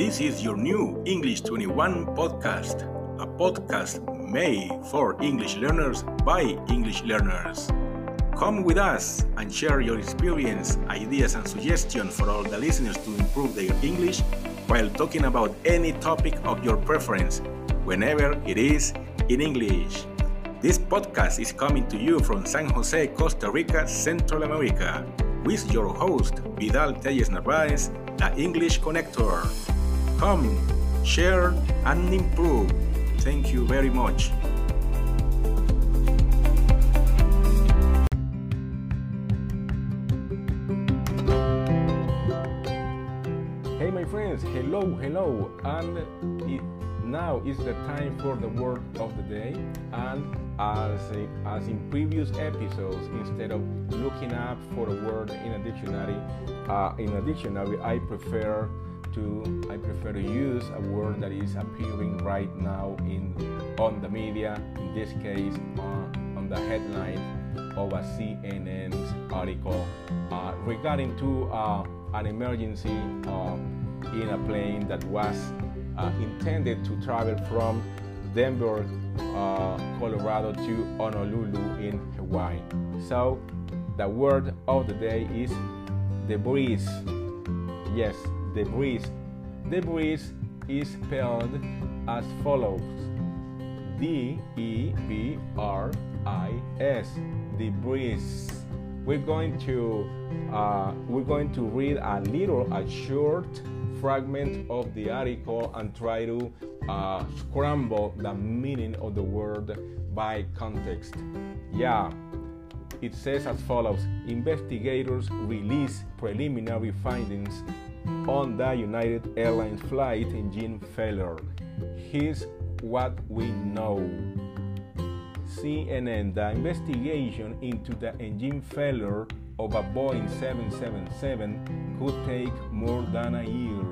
This is your new English 21 podcast, a podcast made for English learners by English learners. Come with us and share your experience, ideas, and suggestions for all the listeners to improve their English while talking about any topic of your preference, whenever it is in English. This podcast is coming to you from San Jose, Costa Rica, Central America, with your host, Vidal Telles Narvaez, the English Connector. Come, share, and improve. Thank you very much. Hey, my friends, hello, hello, and it, now is the time for the word of the day. And as, as in previous episodes, instead of looking up for a word in a dictionary, uh, in a dictionary, I prefer to I prefer to use a word that is appearing right now in on the media. In this case, uh, on the headline of a CNN's article uh, regarding to uh, an emergency uh, in a plane that was uh, intended to travel from Denver, Colorado to Honolulu in Hawaii. So the word of the day is debris. Yes, debris. Debris is spelled as follows D E B R I S. Debris. We're going to uh, we're going to read a little a short fragment of the article and try to uh, scramble the meaning of the word by context. Yeah, it says as follows Investigators release preliminary findings on the United Airlines flight engine failure. Here's what we know. CNN, the investigation into the engine failure of a Boeing 777 could take more than a year,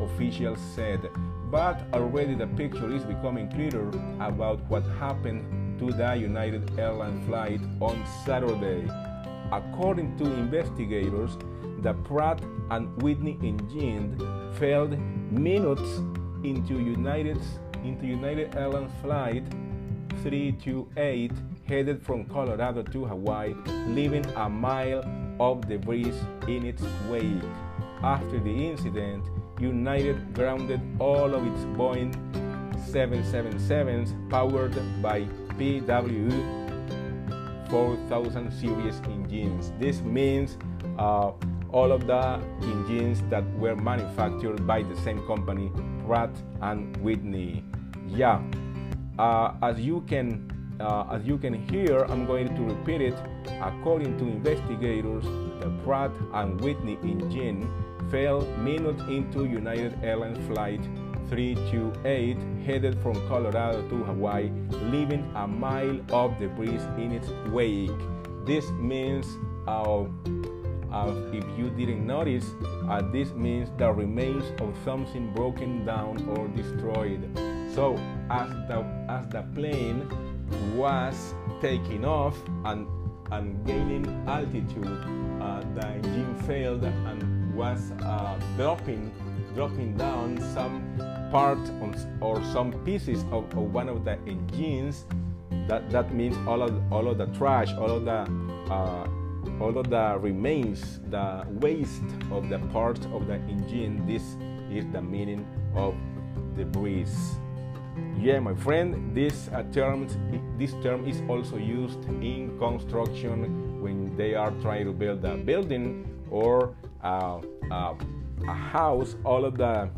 officials said. But already the picture is becoming clearer about what happened to the United Airlines flight on Saturday. According to investigators, the Pratt and Whitney engine failed minutes into United into United Airlines flight 328 headed from Colorado to Hawaii, leaving a mile of debris in its wake. After the incident, United grounded all of its Boeing 777s powered by PW 4000 series engines. This means uh, all of the engines that were manufactured by the same company, Pratt and Whitney. Yeah, uh, as you can uh, as you can hear, I'm going to repeat it. According to investigators, the Pratt and Whitney engine fell minutes into United Airlines flight 328 headed from Colorado to Hawaii, leaving a mile of debris in its wake. This means, uh, uh, if you didn't notice, uh, this means the remains of something broken down or destroyed. So, as the as the plane was taking off and and gaining altitude, uh, the engine failed and was uh, dropping dropping down some part or some pieces of, of, one of the engines. That that means all of all of the trash, all of the uh, all of the remains, the waste of the part of the engine. This is the meaning of debris. Yeah, my friend, this uh, term this term is also used in construction when they are trying to build a building or uh, uh, a house. All of the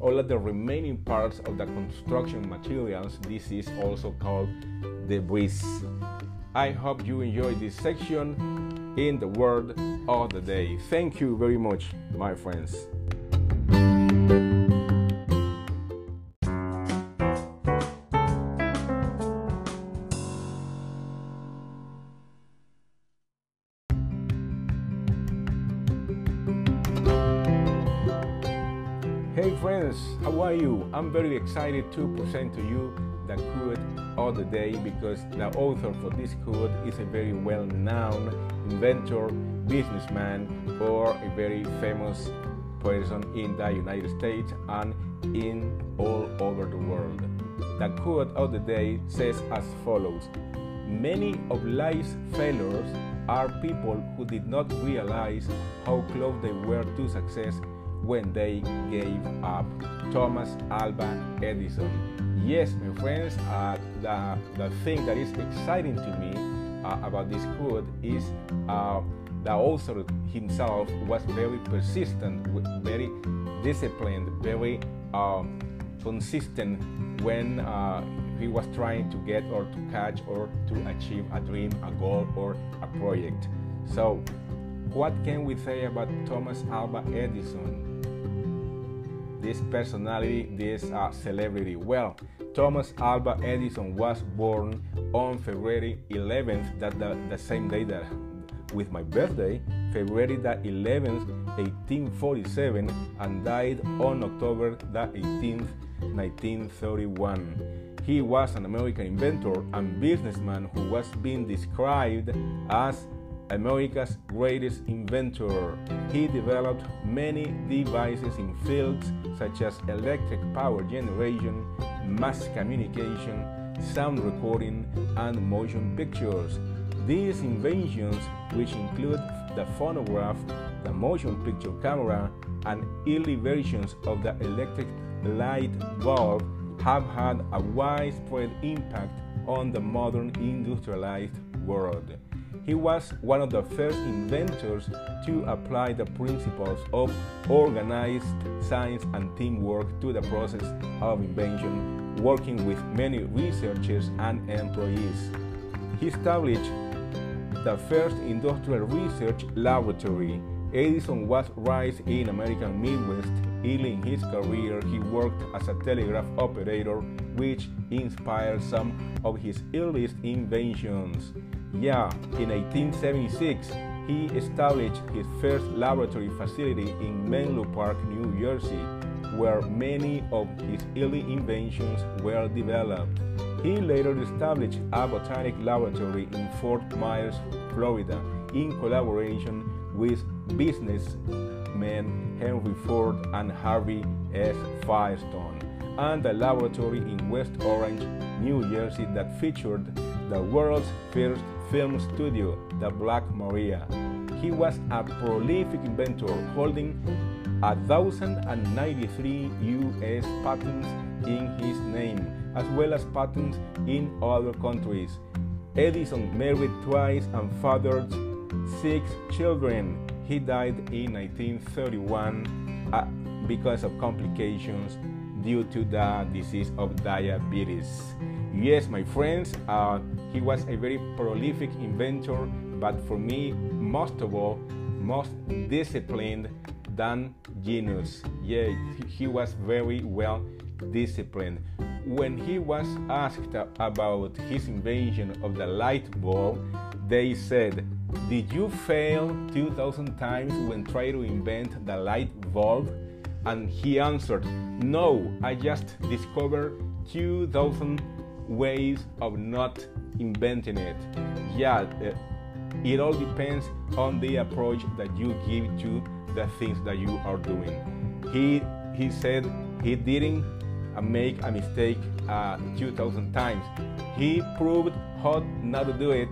all of the remaining parts of the construction materials. This is also called debris. I hope you enjoyed this section in the word of the day. Thank you very much, my friends. I'm very excited to present to you the quote of the day because the author for this quote is a very well known inventor, businessman, or a very famous person in the United States and in all over the world. The quote of the day says as follows Many of life's failures are people who did not realize how close they were to success when they gave up. Thomas Alva Edison. Yes, my friends, uh, the, the thing that is exciting to me uh, about this quote is uh, the author himself was very persistent, very disciplined, very um, consistent when uh, he was trying to get or to catch or to achieve a dream, a goal, or a project. So, what can we say about Thomas Alva Edison? This personality, this uh, celebrity? Well, Thomas Alva Edison was born on February 11th, that the, the same day that with my birthday, February the 11th, 1847, and died on October the 18th, 1931. He was an American inventor and businessman who was being described as America's greatest inventor. He developed many devices in fields such as electric power generation, mass communication, sound recording, and motion pictures. These inventions, which include the phonograph, the motion picture camera, and early versions of the electric light bulb, have had a widespread impact on the modern industrialized world. He was one of the first inventors to apply the principles of organized science and teamwork to the process of invention, working with many researchers and employees. He established the first industrial research laboratory. Edison was raised in American Midwest Early in his career, he worked as a telegraph operator, which inspired some of his earliest inventions. Yeah, in 1876, he established his first laboratory facility in Menlo Park, New Jersey, where many of his early inventions were developed. He later established a botanic laboratory in Fort Myers, Florida, in collaboration with businessmen Henry Ford and Harvey S. Firestone, and a laboratory in West Orange, New Jersey that featured the world's first film studio, the Black Maria. He was a prolific inventor holding 1,093 U.S. patents in his name, as well as patents in other countries. Edison married twice and fathered six children. He died in 1931 uh, because of complications due to the disease of diabetes. Yes, my friends, uh, he was a very prolific inventor, but for me, most of all, most disciplined than genius. Yeah, he was very well disciplined. When he was asked about his invention of the light bulb, they said did you fail 2000 times when trying to invent the light bulb? And he answered, No, I just discovered 2000 ways of not inventing it. Yeah, uh, it all depends on the approach that you give to the things that you are doing. He he said he didn't uh, make a mistake uh, 2000 times. He proved how not to do it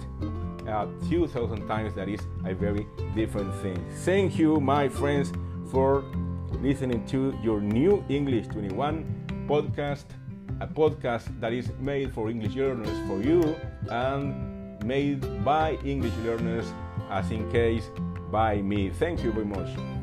uh, 2000 times, that is a very different thing. Thank you, my friends, for listening to your new English 21 podcast, a podcast that is made for English learners for you and made by English learners, as in case by me. Thank you very much.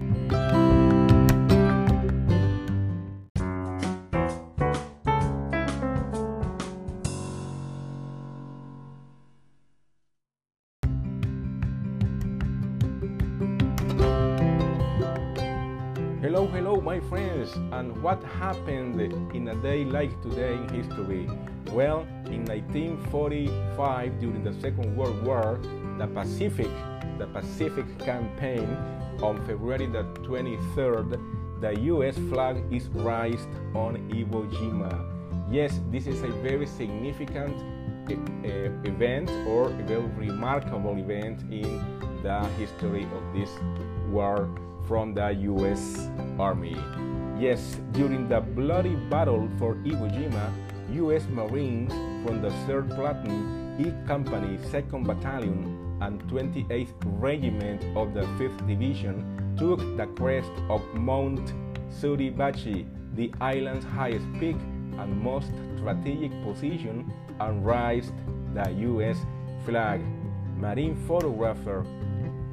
Hello, hello, my friends, and what happened in a day like today in history? Well, in 1945, during the Second World War, the Pacific, the Pacific campaign, on February the 23rd, the U.S. flag is raised on Iwo Jima. Yes, this is a very significant event or a very remarkable event in the history of this war from the US Army. Yes, during the bloody battle for Iwo Jima, US Marines from the 3rd Platoon, E Company, 2nd Battalion, and 28th Regiment of the 5th Division took the crest of Mount Suribachi, the island's highest peak and most strategic position, and raised the US flag. Marine photographer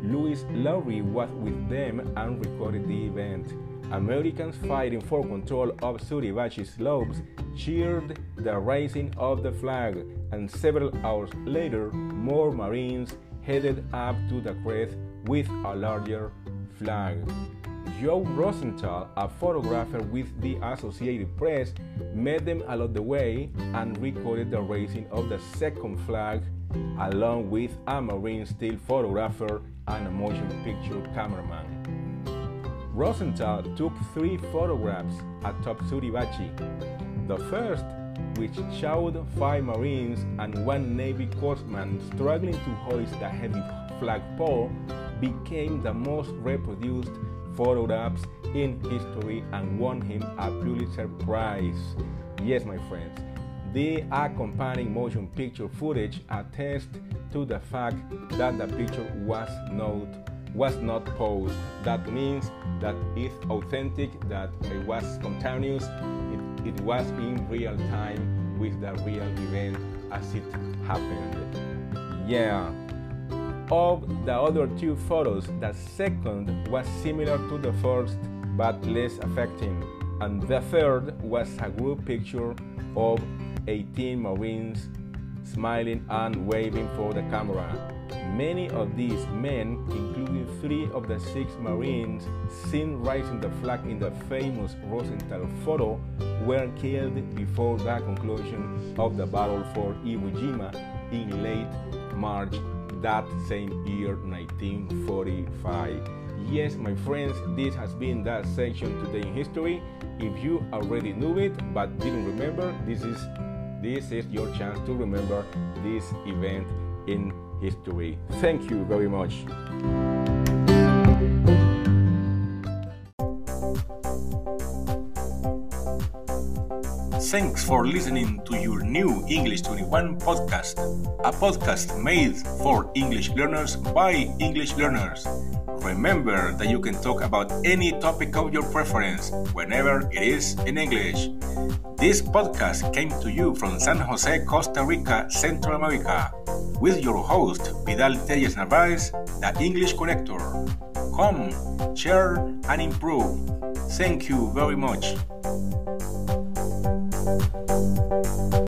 Louis Lowery was with them and recorded the event. Americans fighting for control of Suribachi slopes cheered the raising of the flag, and several hours later, more Marines headed up to the crest with a larger flag. Joe Rosenthal, a photographer with the Associated Press, met them along the way and recorded the raising of the second flag along with a marine still photographer and a motion picture cameraman. Rosenthal took three photographs atop Suribachi. The first which showed five Marines and one Navy corpsman struggling to hoist the heavy flagpole, became the most reproduced photographs in history and won him a Pulitzer Prize. Yes, my friends, the accompanying motion picture footage attests to the fact that the picture was not was not posed. That means that it's authentic, that it was spontaneous, it, it was in real time with the real event as it happened. Yeah. Of the other two photos, the second was similar to the first but less affecting, and the third was a group picture of 18 Marines smiling and waving for the camera. Many of these men, including three of the six Marines seen raising the flag in the famous Rosenthal photo, were killed before the conclusion of the battle for Iwo Jima in late March that same year, 1945. Yes, my friends, this has been that section today in history. If you already knew it but didn't remember, this is this is your chance to remember this event in history. Thank you very much. Thanks for listening to your new English 21 podcast, a podcast made for English learners by English learners. Remember that you can talk about any topic of your preference whenever it is in English. This podcast came to you from San Jose, Costa Rica, Central America, with your host, Vidal Telles Narvaez, the English Connector. Come, share, and improve. Thank you very much you